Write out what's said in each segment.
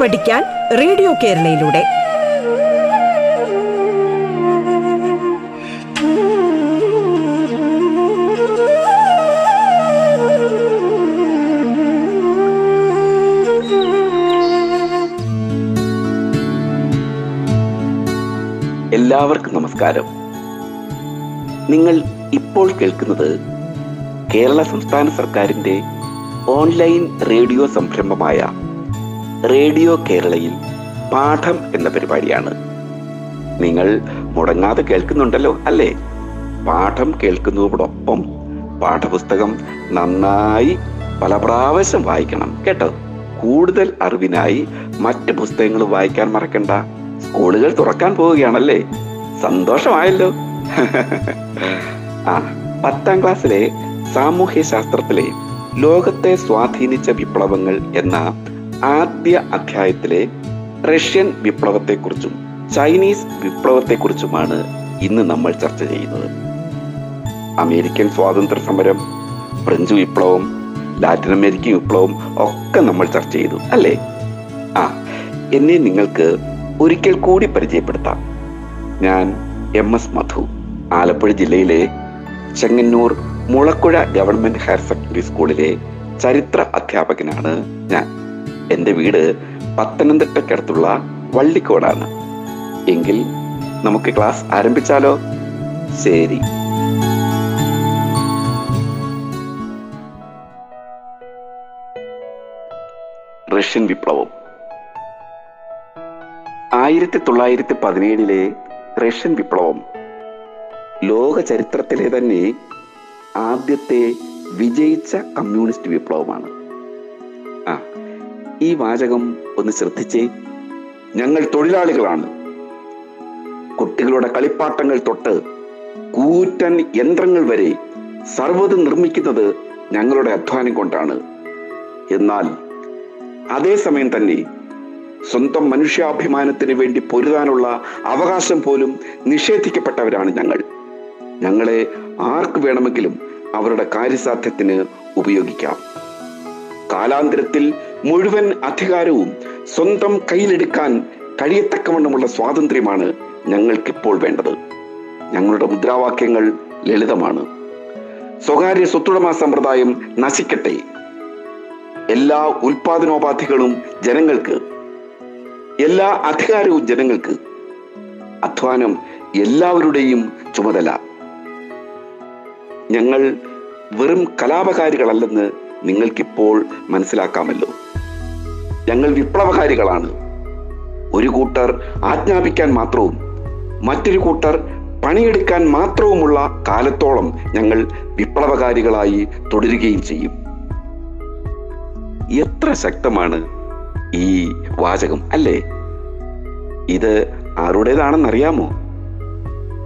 പഠിക്കാൻ റേഡിയോ കേരളയിലൂടെ. എല്ലാവർക്കും നമസ്കാരം. നിങ്ങൾ ഇപ്പോൾ കേൾക്കുന്നത് കേരള സംസ്ഥാന സർക്കാരിന്റെ ഓൺലൈൻ റേഡിയോ സംരംഭമായ റേഡിയോ കേരളയിൽ പാഠം എന്ന പരിപാടിയാണ്. നിങ്ങൾ മുടങ്ങാതെ കേൾക്കുന്നുണ്ടല്ലോ അല്ലേ? പാഠം കേൾക്കുന്നതോടൊപ്പം പാഠപുസ്തകം നന്നായി പല പ്രാവശ്യം വായിക്കണം കേട്ടോ? കൂടുതൽ അറിവിനായി മറ്റ് പുസ്തകങ്ങൾ വായിക്കാൻ മറക്കണ്ട. സ്കൂളുകൾ തുറക്കാൻ പോവുകയാണല്ലേ? സന്തോഷമായല്ലോ. ആ പത്താം ക്ലാസ്സിലെ സാമൂഹ്യ ശാസ്ത്രത്തിലെ ലോകത്തെ സ്വാധീനിച്ച വിപ്ലവങ്ങൾ എന്ന ആദ്യ അധ്യായത്തിലെ റഷ്യൻ വിപ്ലവത്തെക്കുറിച്ചും ചൈനീസ് വിപ്ലവത്തെക്കുറിച്ചുമാണ് ഇന്ന് നമ്മൾ ചർച്ച ചെയ്യുന്നത്. അമേരിക്കൻ സ്വാതന്ത്ര്യ സമരം ഫ്രഞ്ച് വിപ്ലവം ലാറ്റിൻ അമേരിക്കൻ വിപ്ലവം ഒക്കെ നമ്മൾ ചർച്ച ചെയ്തു അല്ലേ? ആ എന്നെ നിങ്ങൾക്ക് ഒരിക്കൽ കൂടി പരിചയപ്പെടുത്താം. ഞാൻ എം എസ് മധു ആലപ്പുഴ ജില്ലയിലെ Chengannur Mulakuzha government higher secondary സ്കൂളിലെ ചരിത്ര അധ്യാപകനാണ് ഞാൻ. എന്റെ വീട് പത്തനംതിട്ടക്കടുത്തുള്ള വള്ളിക്കോടാണ്. എങ്കിൽ നമുക്ക് ക്ലാസ് ആരംഭിച്ചാലോ? ശരി. റഷ്യൻ വിപ്ലവം. ആയിരത്തി തൊള്ളായിരത്തി പതിനേഴിലെ റഷ്യൻ വിപ്ലവം ലോക ചരിത്രത്തിലെ തന്നെ ആദ്യത്തെ വിജയിച്ച കമ്മ്യൂണിസ്റ്റ് വിപ്ലവമാണ്. ഈ വാചകം ഒന്ന് ശ്രദ്ധിച്ചേ. ഞങ്ങൾ തൊഴിലാളികളാണ്. കുട്ടികളുടെ കളിപ്പാട്ടങ്ങൾ തൊട്ട് കൂറ്റൻ യന്ത്രങ്ങൾ വരെ സർവതും നിർമ്മിക്കുന്നത് ഞങ്ങളുടെ അധ്വാനം കൊണ്ടാണ്. എന്നാൽ അതേസമയം തന്നെ സ്വന്തം മനുഷ്യാഭിമാനത്തിന് വേണ്ടി പൊരുതാനുള്ള അവകാശം പോലും നിഷേധിക്കപ്പെട്ടവരാണ് ഞങ്ങൾ. ഞങ്ങളെ ആർക്ക് വേണമെങ്കിലും അവരുടെ കാര്യസാധ്യത്തിന് ഉപയോഗിക്കാം. കാലാന്തരത്തിൽ മുഴുവൻ അധികാരവും സ്വന്തം കയ്യിലെടുക്കാൻ കഴിയത്തക്കവണ്ണമുള്ള സ്വാതന്ത്ര്യമാണ് ഞങ്ങൾക്ക് ഇപ്പോൾ വേണ്ടത്. ഞങ്ങളുടെ മുദ്രാവാക്യങ്ങൾ ലളിതമാണ്. സ്വകാര്യ സ്വത്തുടമ സമ്പ്രദായം നശിക്കട്ടെ. എല്ലാ ഉൽപാദനോപാധികളും ജനങ്ങൾക്ക് എല്ലാ അധികാരവും ജനങ്ങൾക്ക് അധ്വാനം എല്ലാവരുടെയും ചുമതല. ഞങ്ങൾ വെറും കലാപകാരികളല്ലെന്ന് നിങ്ങൾക്കിപ്പോൾ മനസ്സിലാക്കാമല്ലോ. ഞങ്ങൾ വിപ്ലവകാരികളാണ്. ഒരു കൂട്ടർ ആജ്ഞാപിക്കാൻ മാത്രവും മറ്റൊരു കൂട്ടർ പണിയെടുക്കാൻ മാത്രവുമുള്ള കാലത്തോളം ഞങ്ങൾ വിപ്ലവകാരികളായി തുടരുകയും ചെയ്യും. എത്ര ശക്തമാണ് ഈ വാചകം അല്ലേ? ഇത് ആരുടേതാണെന്നറിയാമോ?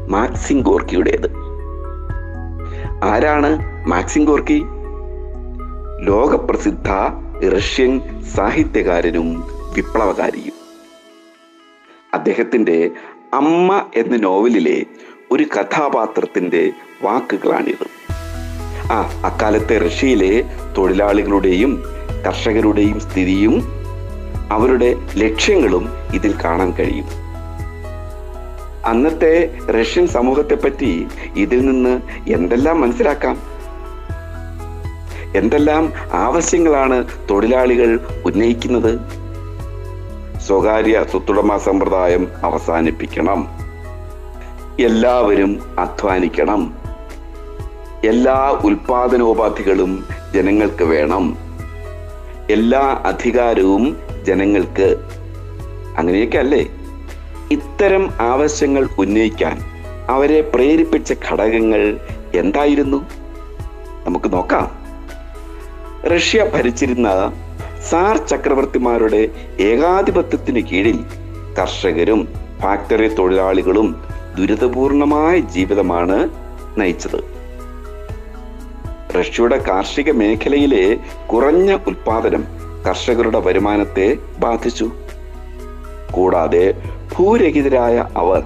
മാക്സിം ഗോർക്കിയുടേത്. ആരാണ് മാക്സിം ഗോർക്കി? ലോകപ്രസിദ്ധ റഷ്യൻ സാഹിത്യകാരനും വിപ്ലവകാരിയും. അദ്ദേഹത്തിന്റെ അമ്മ എന്ന നോവലിലെ ഒരു കഥാപാത്രത്തിന്റെ വാക്കുകളാണിത് ആ അക്കാലത്തെ റഷ്യയിലെ തൊഴിലാളികളുടെയും കർഷകരുടെയും സ്ഥിതിയും അവരുടെ ലക്ഷ്യങ്ങളും ഇതിൽ കാണാൻ കഴിയും. അന്നത്തെ റഷ്യൻ സമൂഹത്തെപ്പറ്റി ഇതിൽ നിന്ന് എന്തെല്ലാം മനസ്സിലാക്കാം? എന്തെല്ലാം ആവശ്യങ്ങളാണ് തൊഴിലാളികൾ ഉന്നയിക്കുന്നത്? സ്വകാര്യ സ്വത്തുടമ സമ്പ്രദായം അവസാനിപ്പിക്കണം. എല്ലാവരും അധ്വാനിക്കണം. എല്ലാ ഉൽപാദനോപാധികളും ജനങ്ങൾക്ക് വേണം. എല്ലാ അധികാരവും ജനങ്ങൾക്ക്. അങ്ങനെയൊക്കെ അല്ലേ ഇത്തരം ആവശ്യങ്ങൾ ഉന്നയിക്കാൻ അവരെ പ്രേരിപ്പിച്ച ഘടകങ്ങൾ എന്തായിരുന്നു? നമുക്ക് നോക്കാം. റഷ്യ ഭരിച്ചിരുന്ന സാർ ചക്രവർത്തിമാരുടെ ഏകാധിപത്യത്തിന് കീഴിൽ കർഷകരും ഫാക്ടറി തൊഴിലാളികളും ദുരിതപൂർണമായ ജീവിതമാണ് നയിച്ചത്. റഷ്യയുടെ കാർഷിക മേഖലയിലെ കുറഞ്ഞ ഉൽപാദനം കർഷകരുടെ വരുമാനത്തെ ബാധിച്ചു. കൂടാതെ ഭൂരഹിതരായ അവർ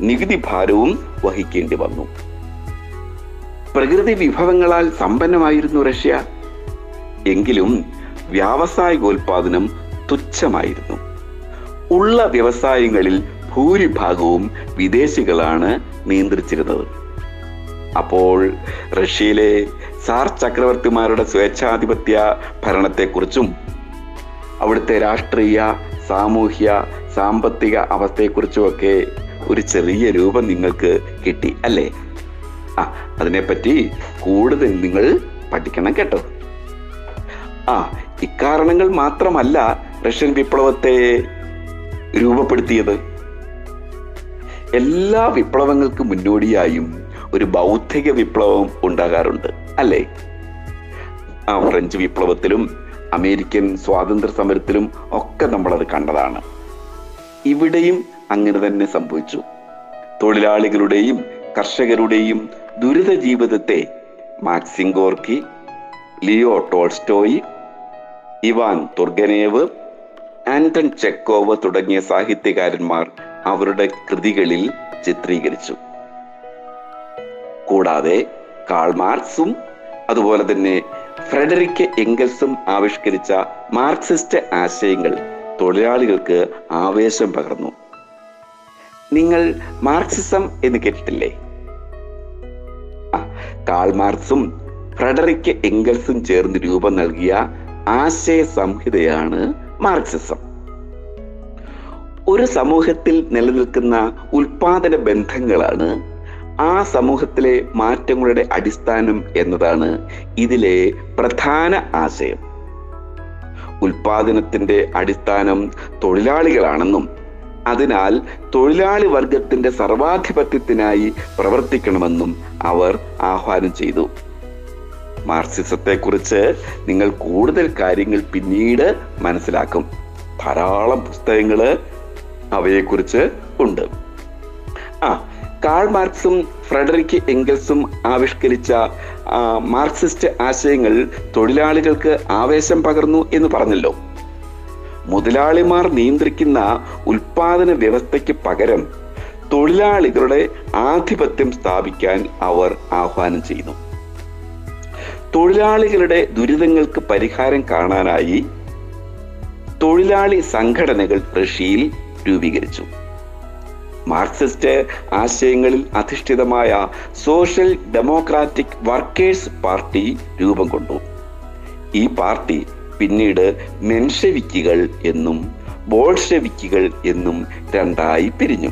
നികുതി ഭാരവും വഹിക്കേണ്ടി വന്നു. പ്രകൃതി വിഭവങ്ങളാൽ സമ്പന്നമായിരുന്നു റഷ്യ. എങ്കിലും വ്യാവസായികോൽപാദനം തുച്ഛമായിരുന്നു. ഉള്ള വ്യവസായങ്ങളിൽ ഭൂരിഭാഗവും വിദേശികളാണ് നിയന്ത്രിച്ചിരുന്നത്. അപ്പോൾ റഷ്യയിലെ സാർ ചക്രവർത്തിമാരുടെ സ്വേച്ഛാധിപത്യ ഭരണത്തെക്കുറിച്ചും അവിടുത്തെ രാഷ്ട്രീയ സാമൂഹ്യ സാമ്പത്തിക അവസ്ഥയെക്കുറിച്ചുമൊക്കെ ഒരു ചെറിയ രൂപം നിങ്ങൾക്ക് കിട്ടി അല്ലേ? ആ അതിനെപ്പറ്റി കൂടുതൽ നിങ്ങൾ പഠിക്കണം കേട്ടോ. ആ ഇക്കാരണങ്ങൾ മാത്രമല്ല റഷ്യൻ വിപ്ലവത്തെ രൂപപ്പെടുത്തിയത്. എല്ലാ വിപ്ലവങ്ങൾക്ക് മുന്നോടിയായും ഒരു ബൗദ്ധിക വിപ്ലവം ഉണ്ടാകാറുണ്ട് അല്ലേ? ആ ഫ്രഞ്ച് വിപ്ലവത്തിലും അമേരിക്കൻ സ്വാതന്ത്ര്യ സമരത്തിലും ഒക്കെ നമ്മളത് കണ്ടതാണ്. ഇവിടെയും അങ്ങനെ തന്നെ സംഭവിച്ചു. തൊഴിലാളികളുടെയും കർഷകരുടെയും ദുരിത ജീവിതത്തെ Maxim Gorky Leo Tolstoy Ivan Turgenev Anton Chekhov തുടങ്ങിയ സാഹിത്യകാരന്മാർ അവരുടെ കൃതികളിൽ ചിത്രീകരിച്ചു. കൂടാതെ കാൾ മാർക്സും അതുപോലെ തന്നെ ഫ്രെഡറിക് എംഗൽസും ആവിഷ്കരിച്ച മാർക്സിസ്റ്റ് ആശയങ്ങൾ തൊഴിലാളികൾക്ക് ആവേശം പകർന്നു. നിങ്ങൾ മാർക്സിസം എന്ന് കേട്ടിട്ടില്ലേ? കാൾ മാർക്സും ഫ്രെഡറിക് എംഗൽസും ചേർന്ന് രൂപം നൽകിയ ആശയ സംഹിതയാണ് മാർക്സിസം. ഒരു സമൂഹത്തിൽ നിലനിൽക്കുന്ന ഉൽപാദന ബന്ധങ്ങളാണ് ആ സമൂഹത്തിലെ മാറ്റങ്ങളുടെ അടിസ്ഥാനം എന്നതാണ് ഇതിലെ പ്രധാന ആശയം. ഉൽപാദനത്തിന്റെ അടിസ്ഥാനം തൊഴിലാളികളാണെന്നും അതിനാൽ തൊഴിലാളി വർഗത്തിന്റെ സർവാധിപത്യത്തിനായി പ്രവർത്തിക്കണമെന്നും അവർ ആഹ്വാനം ചെയ്തു. മാർക്സിസത്തെക്കുറിച്ച് നിങ്ങൾ കൂടുതൽ കാര്യങ്ങൾ പിന്നീട് മനസ്സിലാക്കും. ധാരാളം പുസ്തകങ്ങൾ അവയെക്കുറിച്ച് ഉണ്ട്. ആ കാൾ മാർക്സും ഫ്രെഡറിക് എംഗൽസും ആവിഷ്കരിച്ച മാർക്സിസ്റ്റ് ആശയങ്ങൾ തൊഴിലാളികൾക്ക് ആവേശം പകർന്നു എന്ന് പറഞ്ഞല്ലോ. മുതലാളിമാർ നിയന്ത്രിക്കുന്ന ഉൽപാദന വ്യവസ്ഥയ്ക്ക് പകരം തൊഴിലാളികളുടെ ആധിപത്യം സ്ഥാപിക്കാൻ അവർ ആഹ്വാനം ചെയ്തു തൊഴിലാളികളുടെ ദുരിതങ്ങൾക്ക് പരിഹാരം കാണാനായി തൊഴിലാളി സംഘടനകൾ റഷ്യയിൽ രൂപീകരിച്ചു. മാർക്സിസ്റ്റ് ആശയങ്ങളിൽ അധിഷ്ഠിതമായ സോഷ്യൽ ഡെമോക്രാറ്റിക് വർക്കേഴ്സ് പാർട്ടി രൂപം കൊണ്ടു. ഈ പാർട്ടി പിന്നീട് മെൻഷവിക്കുകൾ എന്നും ബോൾഷെവിക്കുകൾ എന്നും രണ്ടായി പിരിഞ്ഞു.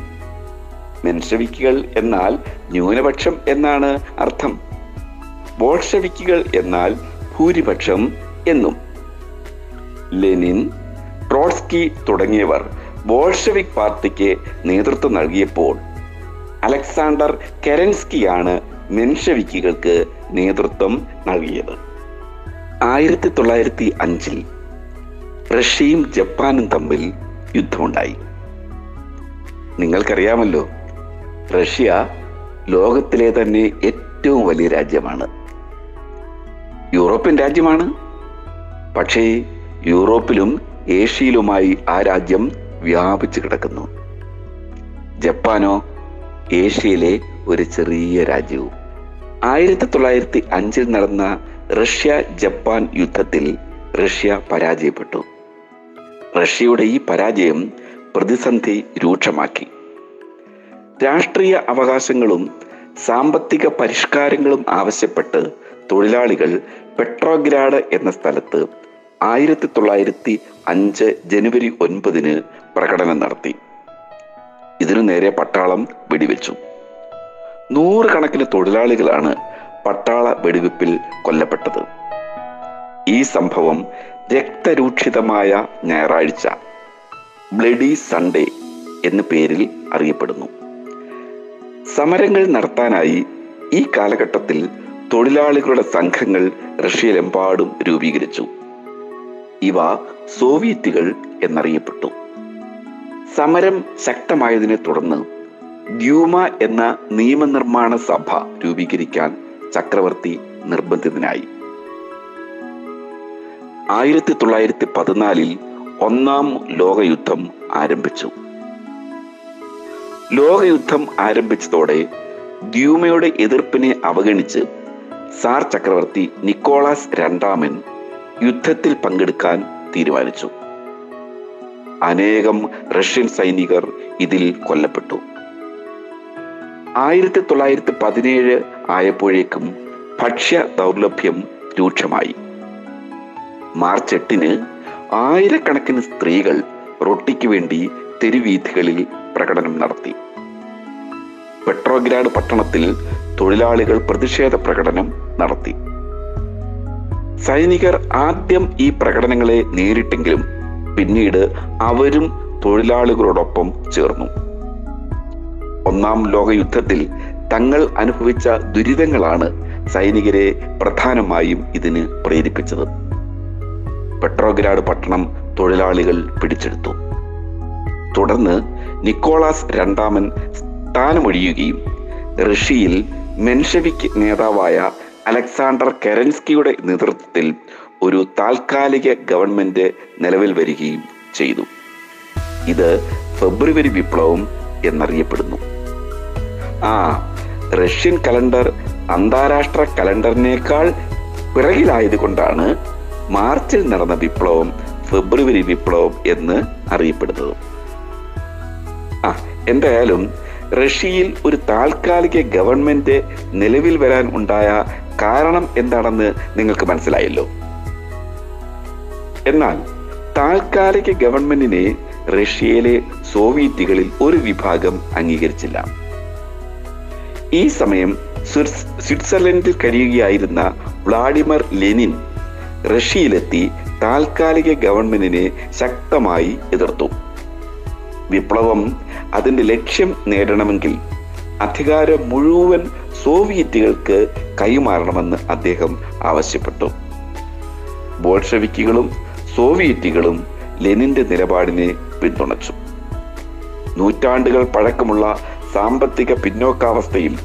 മെൻഷവിക്കുകൾ എന്നാൽ ന്യൂനപക്ഷം എന്നാണ് അർത്ഥം. ബോൾഷെവിക്കുകൾ എന്നാൽ ഭൂരിപക്ഷം എന്നും. ലെനിൻ ട്രോട്സ്കി തുടങ്ങിയവർ ബോൾഷെവിക് പാർട്ടിക്ക് നേതൃത്വം നൽകിയപ്പോൾ അലക്സാണ്ടർ കെരൻസ്കിയാണ് മെൻഷവിക്കുകൾക്ക് നേതൃത്വം നൽകിയത്. ആയിരത്തി തൊള്ളായിരത്തി അഞ്ചിൽ റഷ്യയും ജപ്പാനും തമ്മിൽ യുദ്ധമുണ്ടായി. നിങ്ങൾക്കറിയാമല്ലോ റഷ്യ ലോകത്തിലെ തന്നെ ഏറ്റവും വലിയ രാജ്യമാണ്. യൂറോപ്യൻ രാജ്യമാണ്. പക്ഷേ യൂറോപ്പിലും ഏഷ്യയിലുമായി ആ രാജ്യം വ്യാപിച്ചു കിടക്കുന്നു. ജപ്പാനോ ഏഷ്യയിലെ ഒരു ചെറിയ രാജ്യവും. ആയിരത്തി തൊള്ളായിരത്തി അഞ്ചിൽ നടന്ന റഷ്യ ജപ്പാൻ യുദ്ധത്തിൽ റഷ്യ പരാജയപ്പെട്ടു. റഷ്യയുടെ ഈ പരാജയം പ്രതിസന്ധി രൂക്ഷമാക്കി. രാഷ്ട്രീയ അവകാശങ്ങളും സാമ്പത്തിക പരിഷ്കാരങ്ങളും ആവശ്യപ്പെട്ട് തൊഴിലാളികൾ പെട്രോഗ്രാഡ് എന്ന സ്ഥലത്ത് ആയിരത്തി തൊള്ളായിരത്തി അഞ്ച് ജനുവരി ഒൻപതിന് പ്രകടനം നടത്തി. ഇതിനു നേരെ പട്ടാളം വെടിവെച്ചു. നൂറുകണക്കിന് തൊഴിലാളികളാണ് പട്ടാള വെടിവെപ്പിൽ കൊല്ലപ്പെട്ടത്. ഈ സംഭവം രക്തരൂക്ഷിതമായ ഞായറാഴ്ച ബ്ലഡി സൺഡേ എന്ന പേരിൽ അറിയപ്പെടുന്നു. സമരങ്ങൾ നടത്താനായി ഈ കാലഘട്ടത്തിൽ തൊഴിലാളികളുടെ സംഘങ്ങൾ റഷ്യയിലെമ്പാടും രൂപീകരിച്ചു. ഇവ സോവിയറ്റുകൾ എന്നറിയപ്പെട്ടു. സമരം ശക്തമായതിനെ തുടർന്ന് ദ്യൂമ എന്ന നിയമനിർമ്മാണ സഭ രൂപീകരിക്കാൻ ചക്രവർത്തി നിർബന്ധിതനായി. ആയിരത്തി തൊള്ളായിരത്തി പതിനാലിൽ ഒന്നാം ലോകയുദ്ധം ആരംഭിച്ചു. ലോകയുദ്ധം ആരംഭിച്ചതോടെ ദ്യൂമയുടെ എതിർപ്പിനെ അവഗണിച്ച് സാർ ചക്രവർത്തി നിക്കോളാസ് രണ്ടാമൻ യുദ്ധത്തിൽ പങ്കെടുക്കാൻ തീരുമാനിച്ചു. അനേകം റഷ്യൻ സൈനികർ ഇതിൽ കൊല്ലപ്പെട്ടു. ആയിരത്തി തൊള്ളായിരത്തി പതിനേഴ് ആയപ്പോഴേക്കും ഭക്ഷ്യ ദൗർലഭ്യം രൂക്ഷമായി. മാർച്ച് എട്ടിന് ആയിരക്കണക്കിന് സ്ത്രീകൾ റൊട്ടിക്ക് വേണ്ടി തെരുവീഥികളിൽ പ്രകടനം നടത്തി. പെട്രോഗ്രാഡ് പട്ടണത്തിൽ തൊഴിലാളികൾ പ്രതിഷേധ പ്രകടനം നടത്തി. സൈനികർ ആദ്യം ഈ പ്രകടനങ്ങളെ നേരിട്ടെങ്കിലും പിന്നീട് അവരും തൊഴിലാളികളോടൊപ്പം ചേർന്നു. ഒന്നാം ലോകയുദ്ധത്തിൽ തങ്ങൾ അനുഭവിച്ച ദുരിതങ്ങളാണ് സൈനികരെ പ്രധാനമായും ഇതിന് പ്രേരിപ്പിച്ചത്. പെട്രോഗ്രാഡ് പട്ടണം തൊഴിലാളികൾ പിടിച്ചെടുത്തു. തുടർന്ന് നിക്കോളാസ് രണ്ടാമൻ സ്ഥാനമൊഴിയുകയും റഷ്യയിൽ മെൻഷവിക് നേതാവായ അലക്സാണ്ടർ കെരൻസ്കിയുടെ നേതൃത്വത്തിൽ ഒരു താൽക്കാലിക ഗവൺമെന്റ് നിലവിൽ വരികയും ചെയ്തു. ഇത് ഫെബ്രുവരി വിപ്ലവം എന്നറിയപ്പെടുന്നു. ആ റഷ്യൻ കലണ്ടർ അന്താരാഷ്ട്ര കലണ്ടറിനേക്കാൾ പിറകിലായതുകൊണ്ടാണ് മാർച്ചിൽ നടന്ന വിപ്ലവം ഫെബ്രുവരി വിപ്ലവം എന്ന് അറിയപ്പെടുന്നത്. ആ എന്തായാലും റഷ്യയിൽ ഒരു താൽക്കാലിക ഗവൺമെന്റ് നിലവിൽ വരാൻ ഉണ്ടായ കാരണം എന്താണെന്ന് നിങ്ങൾക്ക് മനസ്സിലായല്ലോ. എന്നാൽ താൽക്കാലിക ഗവൺമെന്റിനെ റഷ്യയിലെ സോവിയറ്റുകളിൽ ഒരു വിഭാഗം അംഗീകരിച്ചില്ല. ഈ സമയം സ്വിറ്റ്സർലൻഡിൽ കഴിയുകയായിരുന്ന വ്ളാഡിമർ ലെനിൻ റഷ്യയിലെത്തി താൽക്കാലിക ഗവൺമെന്റിനെ ശക്തമായി എതിർത്തു. വിപ്ലവം അതിന്റെ ലക്ഷ്യം നേടണമെങ്കിൽ അധികാരം മുഴുവൻ സോവിയറ്റുകൾക്ക് കൈമാറണമെന്ന് അദ്ദേഹം ആവശ്യപ്പെട്ടു. ബോൾഷവിക്കുകളും സോവിയറ്റുകളും ലെനിന്റെ നിലപാടിനെ പിന്തുണച്ചു. നൂറ്റാണ്ടുകൾ പഴക്കമുള്ള സാമ്പത്തിക പിന്നോക്കാവസ്ഥയും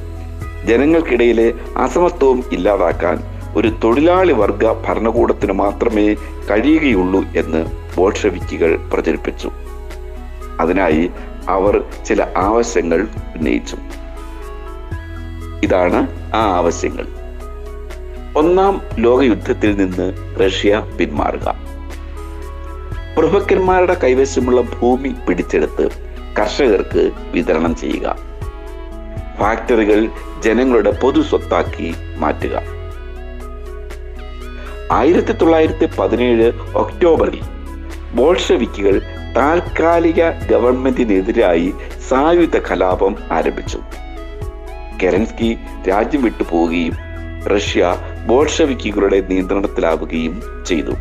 ജനങ്ങൾക്കിടയിലെ അസമത്വവും ഇല്ലാതാക്കാൻ ഒരു തൊഴിലാളി വർഗ ഭരണകൂടത്തിന് മാത്രമേ കഴിയുകയുള്ളൂ എന്ന് ബോൾഷവിക്കുകൾ പ്രചരിപ്പിച്ചു. അതിനായി അവർ ചില ആവശ്യങ്ങൾ ഉന്നയിച്ചു. ഇതാണ് ആ ആവശ്യങ്ങൾ. ഒന്നാം ലോകയുദ്ധത്തിൽ നിന്ന് റഷ്യ പിന്മാറുക. പ്രഭുക്കന്മാരുടെ കൈവശമുള്ള ഭൂമി പിടിച്ചെടുത്ത് കർഷകർക്ക് വിതരണം ചെയ്യുക. ഫാക്ടറികൾ ജനങ്ങളുടെ പൊതു സ്വത്താക്കി മാറ്റുക. ആയിരത്തി തൊള്ളായിരത്തി പതിനേഴ് ഒക്ടോബറിൽ ബോൾഷവിക്കുകൾ താൽക്കാലിക ഗവൺമെന്റിനെതിരായി സായുധ കലാപം ആരംഭിച്ചു. കെരൻസ്കി രാജ്യം വിട്ടു പോവുകയും റഷ്യ ബോൾഷവിക്കുകളുടെ നിയന്ത്രണത്തിലാവുകയും ചെയ്തു.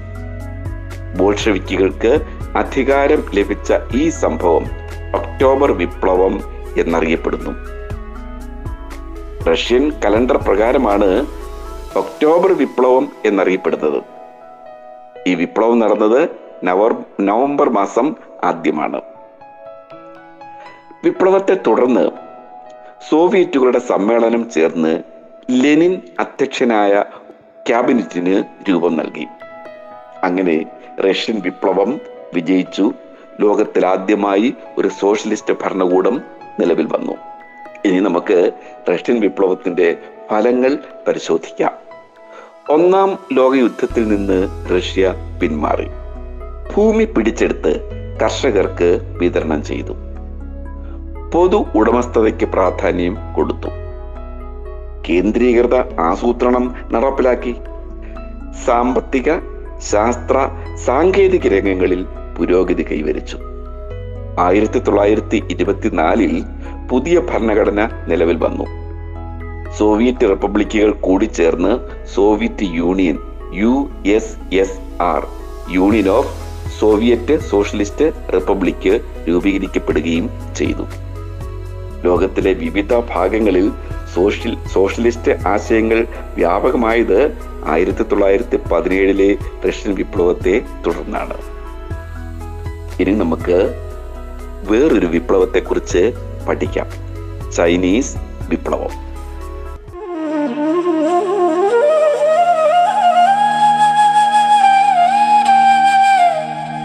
ബോൾഷവിക്കുകൾക്ക് അധികാരം ലഭിച്ച ഈ സംഭവം ഒക്ടോബർ വിപ്ലവം എന്നറിയപ്പെടുന്നു. റഷ്യൻ കലണ്ടർ പ്രകാരമാണ് ഒക്ടോബർ വിപ്ലവം എന്നറിയപ്പെടുന്നത്. ഈ വിപ്ലവം നടന്നത് നവംബർ മാസം ആദ്യമാണ്. വിപ്ലവത്തെ തുടർന്ന് സോവിയറ്റുകളുടെ സമ്മേളനം ചേർന്ന് ലെനിൻ അധ്യക്ഷനായ ക്യാബിനറ്റിന് രൂപം നൽകി. അങ്ങനെ റഷ്യൻ വിപ്ലവം വിജയിച്ചു. ലോകത്തിൽ ആദ്യമായി ഒരു സോഷ്യലിസ്റ്റ് ഭരണകൂടം നിലവിൽ വന്നു. ഇനി നമുക്ക് റഷ്യൻ വിപ്ലവത്തിന്റെ ഫലങ്ങൾ പരിശോധിക്കാം. ഒന്നാം ലോകയുദ്ധത്തിൽ നിന്ന് റഷ്യ പിന്മാറി. ഭൂമി പിടിച്ചെടുത്ത് കർഷകർക്ക് വിതരണം ചെയ്തു. പൊതു ഉടമസ്ഥതയ്ക്ക് പ്രാധാന്യം കൊടുത്തു. കേന്ദ്രീകൃത ആസൂത്രണം നടപ്പിലാക്കി. സാമ്പത്തിക ശാസ്ത്ര സാങ്കേതിക രംഗങ്ങളിൽ പുരോഗതി കൈവരിച്ചു. ആയിരത്തി തൊള്ളായിരത്തി ഇരുപത്തിനാലിൽ പുതിയ ഭരണഘടന നിലവിൽ വന്നു. സോവിയറ്റ് റിപ്പബ്ലിക്കുകൾ കൂടി ചേർന്ന് Soviet Union U S S R Union of Soviet Socialist Republic രൂപീകരിക്കപ്പെടുകയും ചെയ്തു. ലോകത്തിലെ വിവിധ ഭാഗങ്ങളിൽ സോഷ്യൽ സോഷ്യലിസ്റ്റ് ആശയങ്ങൾ വ്യാപകമായത് ആയിരത്തി തൊള്ളായിരത്തി പതിനേഴിലെ റഷ്യൻ വിപ്ലവത്തെ തുടർന്നാണ്. ഇനി നമുക്ക് വേറൊരു വിപ്ലവത്തെ കുറിച്ച് പഠിക്കാം. ചൈനീസ് വിപ്ലവം.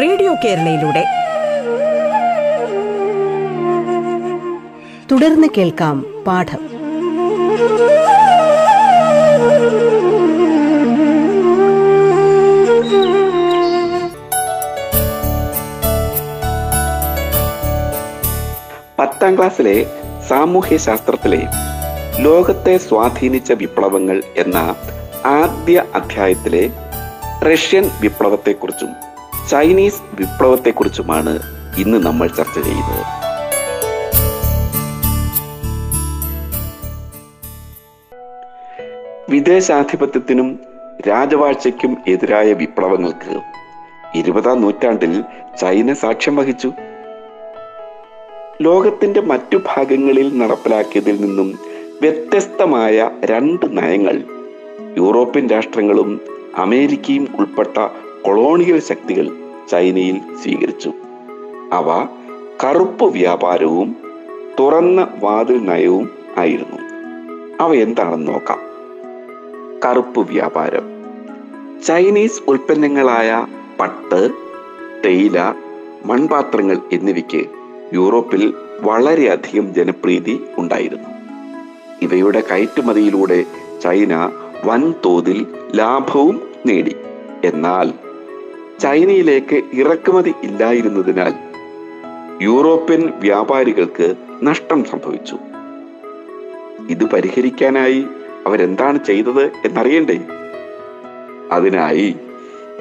റേഡിയോ കേരളയിലൂടെ. തുടർന്ന് കേൾക്കാം പാഠം. പത്താം ക്ലാസ്സിലെ സാമൂഹ്യ ശാസ്ത്രത്തിലെ ലോകത്തെ സ്വാധീനിച്ച വിപ്ലവങ്ങൾ എന്ന ആദ്യ അധ്യായത്തിലെ റഷ്യൻ വിപ്ലവത്തെക്കുറിച്ചും ചൈനീസ് വിപ്ലവത്തെക്കുറിച്ചുമാണ് ഇന്ന് നമ്മൾ ചർച്ച ചെയ്യുന്നത്. വിദേശാധിപത്യത്തിനും രാജവാഴ്ചയ്ക്കും എതിരായ വിപ്ലവങ്ങൾക്ക് ഇരുപതാം നൂറ്റാണ്ടിൽ ചൈന സാക്ഷ്യം വഹിച്ചു. ലോകത്തിന്റെ മറ്റു ഭാഗങ്ങളിൽ നടപ്പിലാക്കിയതിൽ നിന്നും വ്യത്യസ്തമായ രണ്ട് നയങ്ങൾ യൂറോപ്യൻ രാഷ്ട്രങ്ങളും അമേരിക്കയും ഉൾപ്പെട്ട കൊളോണിയൽ ശക്തികൾ ചൈനയിൽ സ്വീകരിച്ചു. അവ കറുപ്പ് വ്യാപാരവും തുറന്ന വാതിൽ നയവും ആയിരുന്നു. അവ എന്താണെന്ന് നോക്കാം. കറുപ്പ് വ്യാപാരം. ചൈനീസ് ഉൽപ്പന്നങ്ങളായ പട്ട് തേയില മൺപാത്രങ്ങൾ എന്നിവയ്ക്ക് യൂറോപ്പിൽ വളരെയധികം ജനപ്രീതി ഉണ്ടായിരുന്നു. ഇവയുടെ കയറ്റുമതിയിലൂടെ ചൈന വൻതോതിൽ ലാഭവും നേടി. എന്നാൽ ചൈനയിലേക്ക് ഇറക്കുമതി ഇല്ലായിരുന്നതിനാൽ യൂറോപ്യൻ വ്യാപാരികൾക്ക് നഷ്ടം സംഭവിച്ചു. ഇത് പരിഹരിക്കാനായി അവരെന്താണ് ചെയ്തത് എന്നറിയണ്ടേ? അതിനായി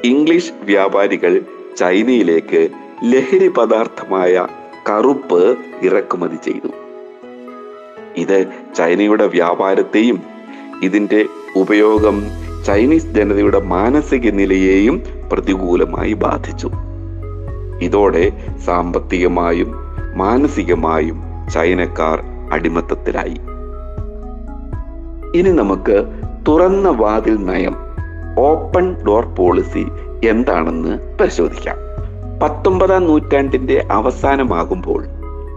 ഇംഗ്ലീഷ് വ്യാപാരികൾ ചൈനയിലേക്ക് ലഹരി പദാർത്ഥമായ കറുപ്പ് ഇറക്കുമതി ചെയ്തു. ഇത് ചൈനയുടെ വ്യാപാരത്തെയും ഇതിന്റെ ഉപയോഗം ചൈനീസ് ജനതയുടെ മാനസിക നിലയെയും പ്രതികൂലമായി ബാധിച്ചു. ഇതോടെ സാമ്പത്തികമായും മാനസികമായും ചൈനക്കാർ അടിമത്തത്തിലായി. ഇനി നമുക്ക് തുറന്ന വാതിൽ നയം ഓപ്പൺ ഡോർ പോളിസി എന്താണെന്ന് പരിശോധിക്കാം. പത്തൊമ്പതാം നൂറ്റാണ്ടിന്റെ അവസാനമാകുമ്പോൾ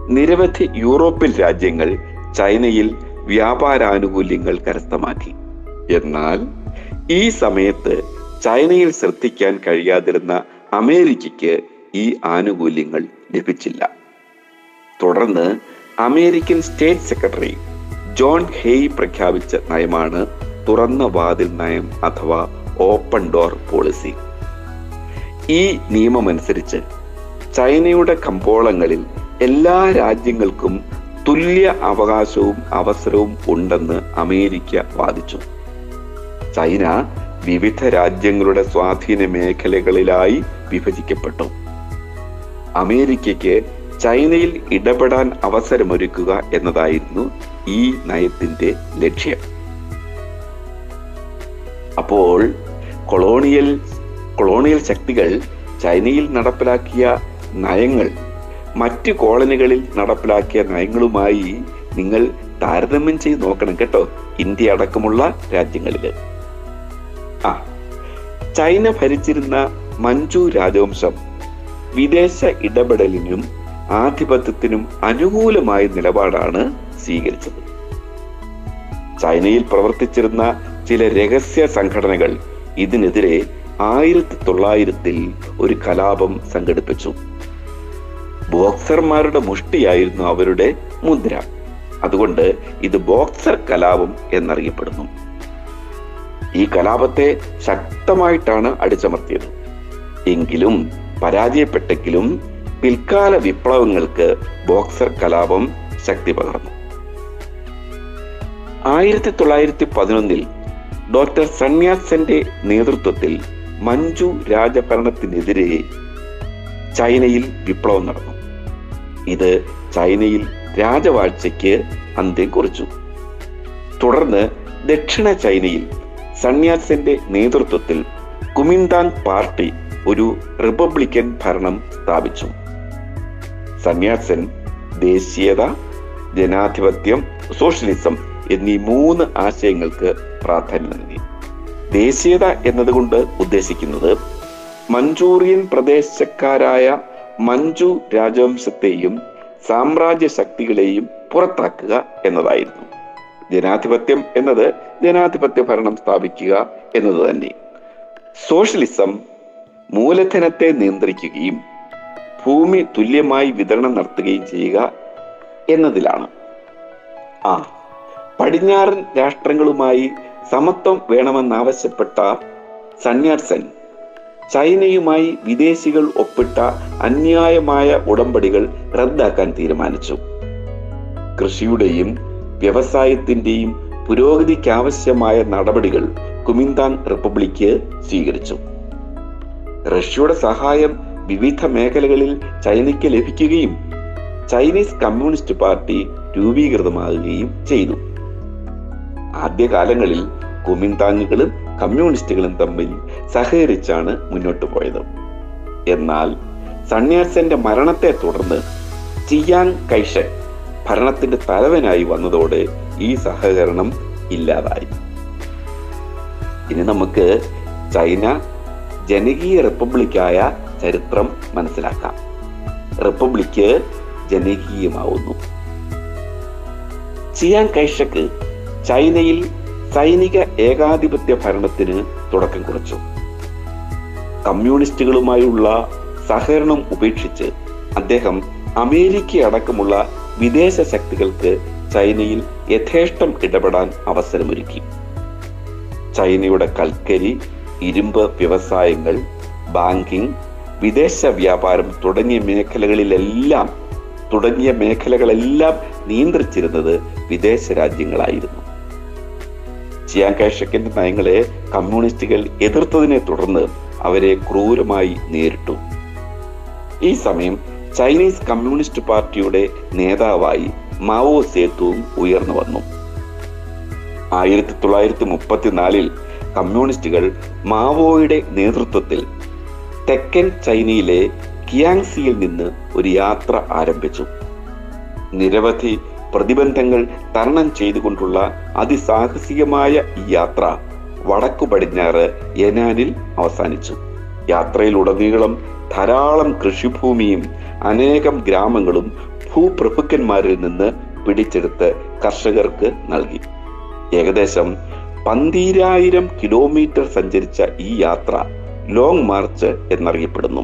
നിരവധി യൂറോപ്യൻ രാജ്യങ്ങൾ ചൈനയിൽ വ്യാപാരാനുകൂല്യങ്ങൾ കരസ്ഥമാക്കി. എന്നാൽ ഈ സമയത്ത് ചൈനയിൽ ശ്രദ്ധിക്കാൻ കഴിയാതിരുന്ന അമേരിക്കയ്ക്ക് ഈ ആനുകൂല്യങ്ങൾ ലഭിച്ചില്ല. തുടർന്ന് American state secretary John Hay പ്രഖ്യാപിച്ച നയമാണ് തുറന്ന വാതിൽ നയം അഥവാ ഓപ്പൺ ഡോർ പോളിസി. ഈ നിയമമനുസരിച്ച് ചൈനയുടെ കമ്പോളങ്ങളിൽ എല്ലാ രാജ്യങ്ങൾക്കും തുല്യ അവകാശവും അവസരവും ഉണ്ടെന്ന് അമേരിക്ക വാദിച്ചു. ചൈന വിവിധ രാജ്യങ്ങളുടെ സ്വാധീന മേഖലകളിലായി വിഭജിക്കപ്പെട്ടു. അമേരിക്കയ്ക്ക് ചൈനയിൽ ഇടപെടാൻ അവസരമൊരുക്കുക എന്നതായിരുന്നു ഈ നയത്തിന്റെ ലക്ഷ്യം. അപ്പോൾ കൊളോണിയൽ കൊളോണിയൽ ശക്തികൾ ചൈനയിൽ നടപ്പിലാക്കിയ നയങ്ങൾ മറ്റ് കോളനികളിൽ നടപ്പിലാക്കിയ നയങ്ങളുമായി നിങ്ങൾ താരതമ്യം ചെയ്ത് നോക്കണം കേട്ടോ ഇന്ത്യ അടക്കമുള്ള രാജ്യങ്ങളിൽ ആ. ചൈന ഭരിച്ചിരുന്ന മഞ്ജു രാജവംശം വിദേശ ഇടപെടലിനും ആധിപത്യത്തിനും അനുകൂലമായ നിലപാടാണ് സ്വീകരിച്ചത്. ചൈനയിൽ പ്രവർത്തിച്ചിരുന്ന ചില രഹസ്യ സംഘടനകൾ ഇതിനെതിരെ ആയിരത്തി തൊള്ളായിരത്തിൽ ഒരു കലാപം സംഘടിപ്പിച്ചു. ബോക്സർമാരുടെ മുഷ്ടിയായിരുന്നു അവരുടെ മുദ്ര. അതുകൊണ്ട് ഇത് ബോക്സർ കലാപം എന്നറിയപ്പെടുന്നു. ഈ കലാപത്തെ ശക്തമായിട്ടാണ് അടിച്ചമർത്തിയത്. എങ്കിലും പരാജയപ്പെട്ടെങ്കിലും പിൽക്കാല വിപ്ലവങ്ങൾക്ക് ബോക്സർ കലാപം ശക്തി പകർന്നു. ആയിരത്തി തൊള്ളായിരത്തി പതിനൊന്നിൽ ഡോക്ടർ സന്യാസന്റെ നേതൃത്വത്തിൽ മഞ്ജു രാജഭരണത്തിനെതിരെ ചൈനയിൽ വിപ്ലവം നടന്നു. ഇത് ചൈനയിൽ രാജവാഴ്ചയ്ക്ക് അന്ത്യം കുറിച്ചു. തുടർന്ന് ദക്ഷിണ ചൈനയിൽ സന്യാസന്റെ നേതൃത്വത്തിൽ കുമിന്താൻ പാർട്ടി ഒരു റിപ്പബ്ലിക്കൻ ഭരണം സ്ഥാപിച്ചു. സന്യാസൻ ദേശീയത ജനാധിപത്യം സോഷ്യലിസം എന്നീ മൂന്ന് ആശയങ്ങൾക്ക് പ്രാധാന്യം നൽകി. ദേശീയത എന്നതുകൊണ്ട് ഉദ്ദേശിക്കുന്നത് മഞ്ചൂറിയൻ പ്രദേശക്കാരായ മഞ്ചു രാജവംശത്തെയും സാമ്രാജ്യ ശക്തികളെയും പുറത്താക്കുക എന്നതായിരുന്നു. ജനാധിപത്യം എന്നത് ജനാധിപത്യ ഭരണം സ്ഥാപിക്കുക എന്നത് തന്നെ. സോഷ്യലിസം മൂലധനത്തെ നിയന്ത്രിക്കുകയും ഭൂമി തുല്യമായി വിതരണം നടത്തുകയും ചെയ്യുക എന്നതിലാണ്. ആ പടിഞ്ഞാറൻ രാഷ്ട്രങ്ങളുമായി സമത്വം വേണമെന്നാവശ്യപ്പെട്ട സന്യാസൻ ചൈനയുമായി വിദേശികൾ ഒപ്പിട്ട അന്യായമായ ഉടമ്പടികൾ റദ്ദാക്കാൻ തീരുമാനിച്ചു. കൃഷിയുടെയും വ്യവസായത്തിന്റെയും പുരോഗതിക്കാവശ്യമായ നടപടികൾ കുമിന്താങ് റിപ്പബ്ലിക്ക് സ്വീകരിച്ചു. റഷ്യയുടെ സഹായം വിവിധ മേഖലകളിൽ ചൈനയ്ക്ക് ലഭിക്കുകയും ചൈനീസ് കമ്മ്യൂണിസ്റ്റ് പാർട്ടി രൂപീകൃതമാകുകയും ചെയ്തു. ആദ്യകാലങ്ങളിൽ കുമിന്താങ്ങുകളും കമ്മ്യൂണിസ്റ്റുകളും തമ്മിൽ സഹകരിച്ചാണ് മുന്നോട്ട് പോയത്. എന്നാൽ സന്യാസന്റെ മരണത്തെ തുടർന്ന് ചിയാങ് കൈഷക് ഭരണത്തിന്റെ തലവനായി വന്നതോടെ ഈ സഹകരണം ഇല്ലാതായി. ഇനി നമുക്ക് ചൈന ജനകീയ റിപ്പബ്ലിക്കായ ചരിത്രം മനസ്സിലാക്കാം. റിപ്പബ്ലിക്ക് ജനകീയമാവുന്നു. ചിയാൻ കൈഷക്ക് ചൈനയിൽ സൈനിക ഏകാധിപത്യ ഭരണത്തിന് തുടക്കം കുറിച്ചു. കമ്മ്യൂണിസ്റ്റുകളുമായുള്ള സഹകരണം ഉപേക്ഷിച്ച് അദ്ദേഹം അമേരിക്ക അടക്കമുള്ള വിദേശ ശക്തികൾക്ക് ചൈനയിൽ യഥേഷ്ടം ഇടപെടാൻ അവസരമൊരുക്കി. ചൈനയുടെ കൽക്കരി ഇരുമ്പ് വ്യവസായങ്ങൾ ബാങ്കിംഗ് വിദേശ വ്യാപാരം തുടങ്ങിയ മേഖലകളിലെല്ലാം തുടങ്ങിയ മേഖലകളെല്ലാം നിയന്ത്രിച്ചിരുന്നത് വിദേശ രാജ്യങ്ങളായിരുന്നു. ചിയാങ്കാഷക്കിന്റെ നയങ്ങളെ കമ്മ്യൂണിസ്റ്റുകൾ എതിർത്തതിനെ തുടർന്ന് അവരെ ക്രൂരമായി നേരിട്ടു. ഈ സമയം ചൈനീസ് കമ്മ്യൂണിസ്റ്റ് പാർട്ടിയുടെ നേതാവായി മാവോ സേത്തുവും ഉയർന്നു വന്നു. ആയിരത്തി തൊള്ളായിരത്തി മുപ്പത്തിനാലിൽ കമ്മ്യൂണിസ്റ്റുകൾ മാവോയുടെ നേതൃത്വത്തിൽ തെക്കൻ ചൈനയിലെ കിയാങ്സിയിൽ നിന്ന് ഒരു യാത്ര ആരംഭിച്ചു. നിരവധി പ്രതിബന്ധങ്ങൾ തരണം ചെയ്തുകൊണ്ടുള്ള അതിസാഹസികമായ ഈ യാത്ര വടക്കു പടിഞ്ഞാറ് യനാനിൽ അവസാനിച്ചു. യാത്രയിലുടനീളം ധാരാളം കൃഷിഭൂമിയും അനേകം ഗ്രാമങ്ങളും ഭൂപ്രഭുക്കന്മാരിൽ നിന്ന് പിടിച്ചെടുത്ത് കർഷകർക്ക് നൽകി. ഏകദേശം പന്തീരായിരം കിലോമീറ്റർ സഞ്ചരിച്ച ഈ യാത്ര ലോങ് മാർച്ച് എന്നറിയപ്പെടുന്നു.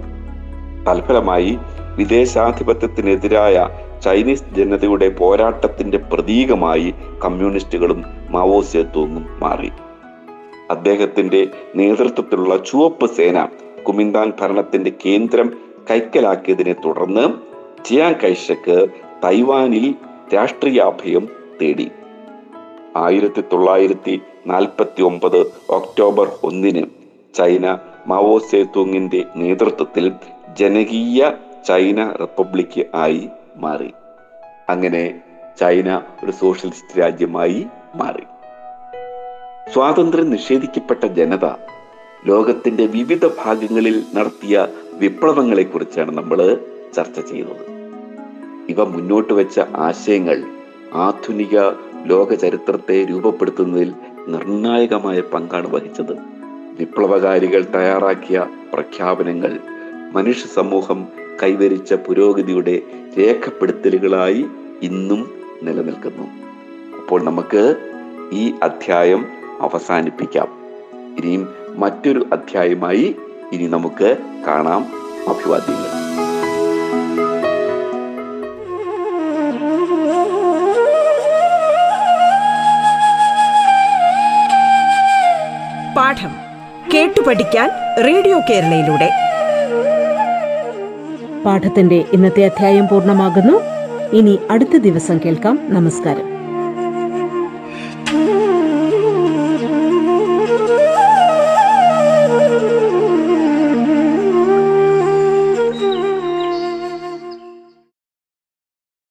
തൽഫലമായി വിദേശാധിപത്യത്തിനെതിരായ ചൈനീസ് ജനതയുടെ പോരാട്ടത്തിന്റെ പ്രതീകമായി കമ്മ്യൂണിസ്റ്റുകളും മാവോ മാറി. അദ്ദേഹത്തിന്റെ നേതൃത്വത്തിലുള്ള ചുവപ്പ് സേന കുമിന്താങ് ഭരണത്തിന്റെ കേന്ദ്രം കൈക്കലാക്കിയതിനെ തുടർന്ന് ചിയാങ് കൈഷക്ക് തൈവാനിൽ രാഷ്ട്രീയാഭയം തേടി. ആയിരത്തി തൊള്ളായിരത്തി നാൽപ്പത്തി ഒമ്പത് ഒക്ടോബർ ഒന്നിന് ചൈന മാവോ സേതുങ്ങിന്റെ നേതൃത്വത്തിൽ ജനകീയ ചൈന റിപ്പബ്ലിക് ആയി മാറി. അങ്ങനെ ചൈന ഒരു സോഷ്യലിസ്റ്റ് രാജ്യമായി മാറി. സ്വാതന്ത്ര്യം നിഷേധിക്കപ്പെട്ട ജനത ലോകത്തിന്റെ വിവിധ ഭാഗങ്ങളിൽ നടത്തിയ വിപ്ലവങ്ങളെ കുറിച്ചാണ് നമ്മൾ ചർച്ച ചെയ്യുന്നത്. ഇവ മുന്നോട്ട് വെച്ച ആശയങ്ങൾ ആധുനിക ലോക ചരിത്രത്തെ രൂപപ്പെടുത്തുന്നതിൽ നിർണായകമായ പങ്കാണ് വഹിച്ചത്. വിപ്ലവകാരികൾ തയ്യാറാക്കിയ പ്രഖ്യാപനങ്ങൾ മനുഷ്യ സമൂഹം കൈവരിച്ച പുരോഗതിയുടെ രേഖപ്പെടുത്തലുകളായി ഇന്നും നിലനിൽക്കുന്നു. അപ്പോൾ നമുക്ക് ഈ അധ്യായം അവസാനിപ്പിക്കാം. ഇനിയും മറ്റൊരു അധ്യായമായി ഇനി നമുക്ക് കാണാം അഭിവാദ്യങ്ങൾ. പാഠം കേട്ടു പഠിക്കാൻ റേഡിയോ കേരളയിലൂടെ. പാഠത്തിന്റെ ഇന്നത്തെ അധ്യായം പൂർണമാകുന്നു. ഇനി അടുത്ത ദിവസം കേൾക്കാം. നമസ്കാരം.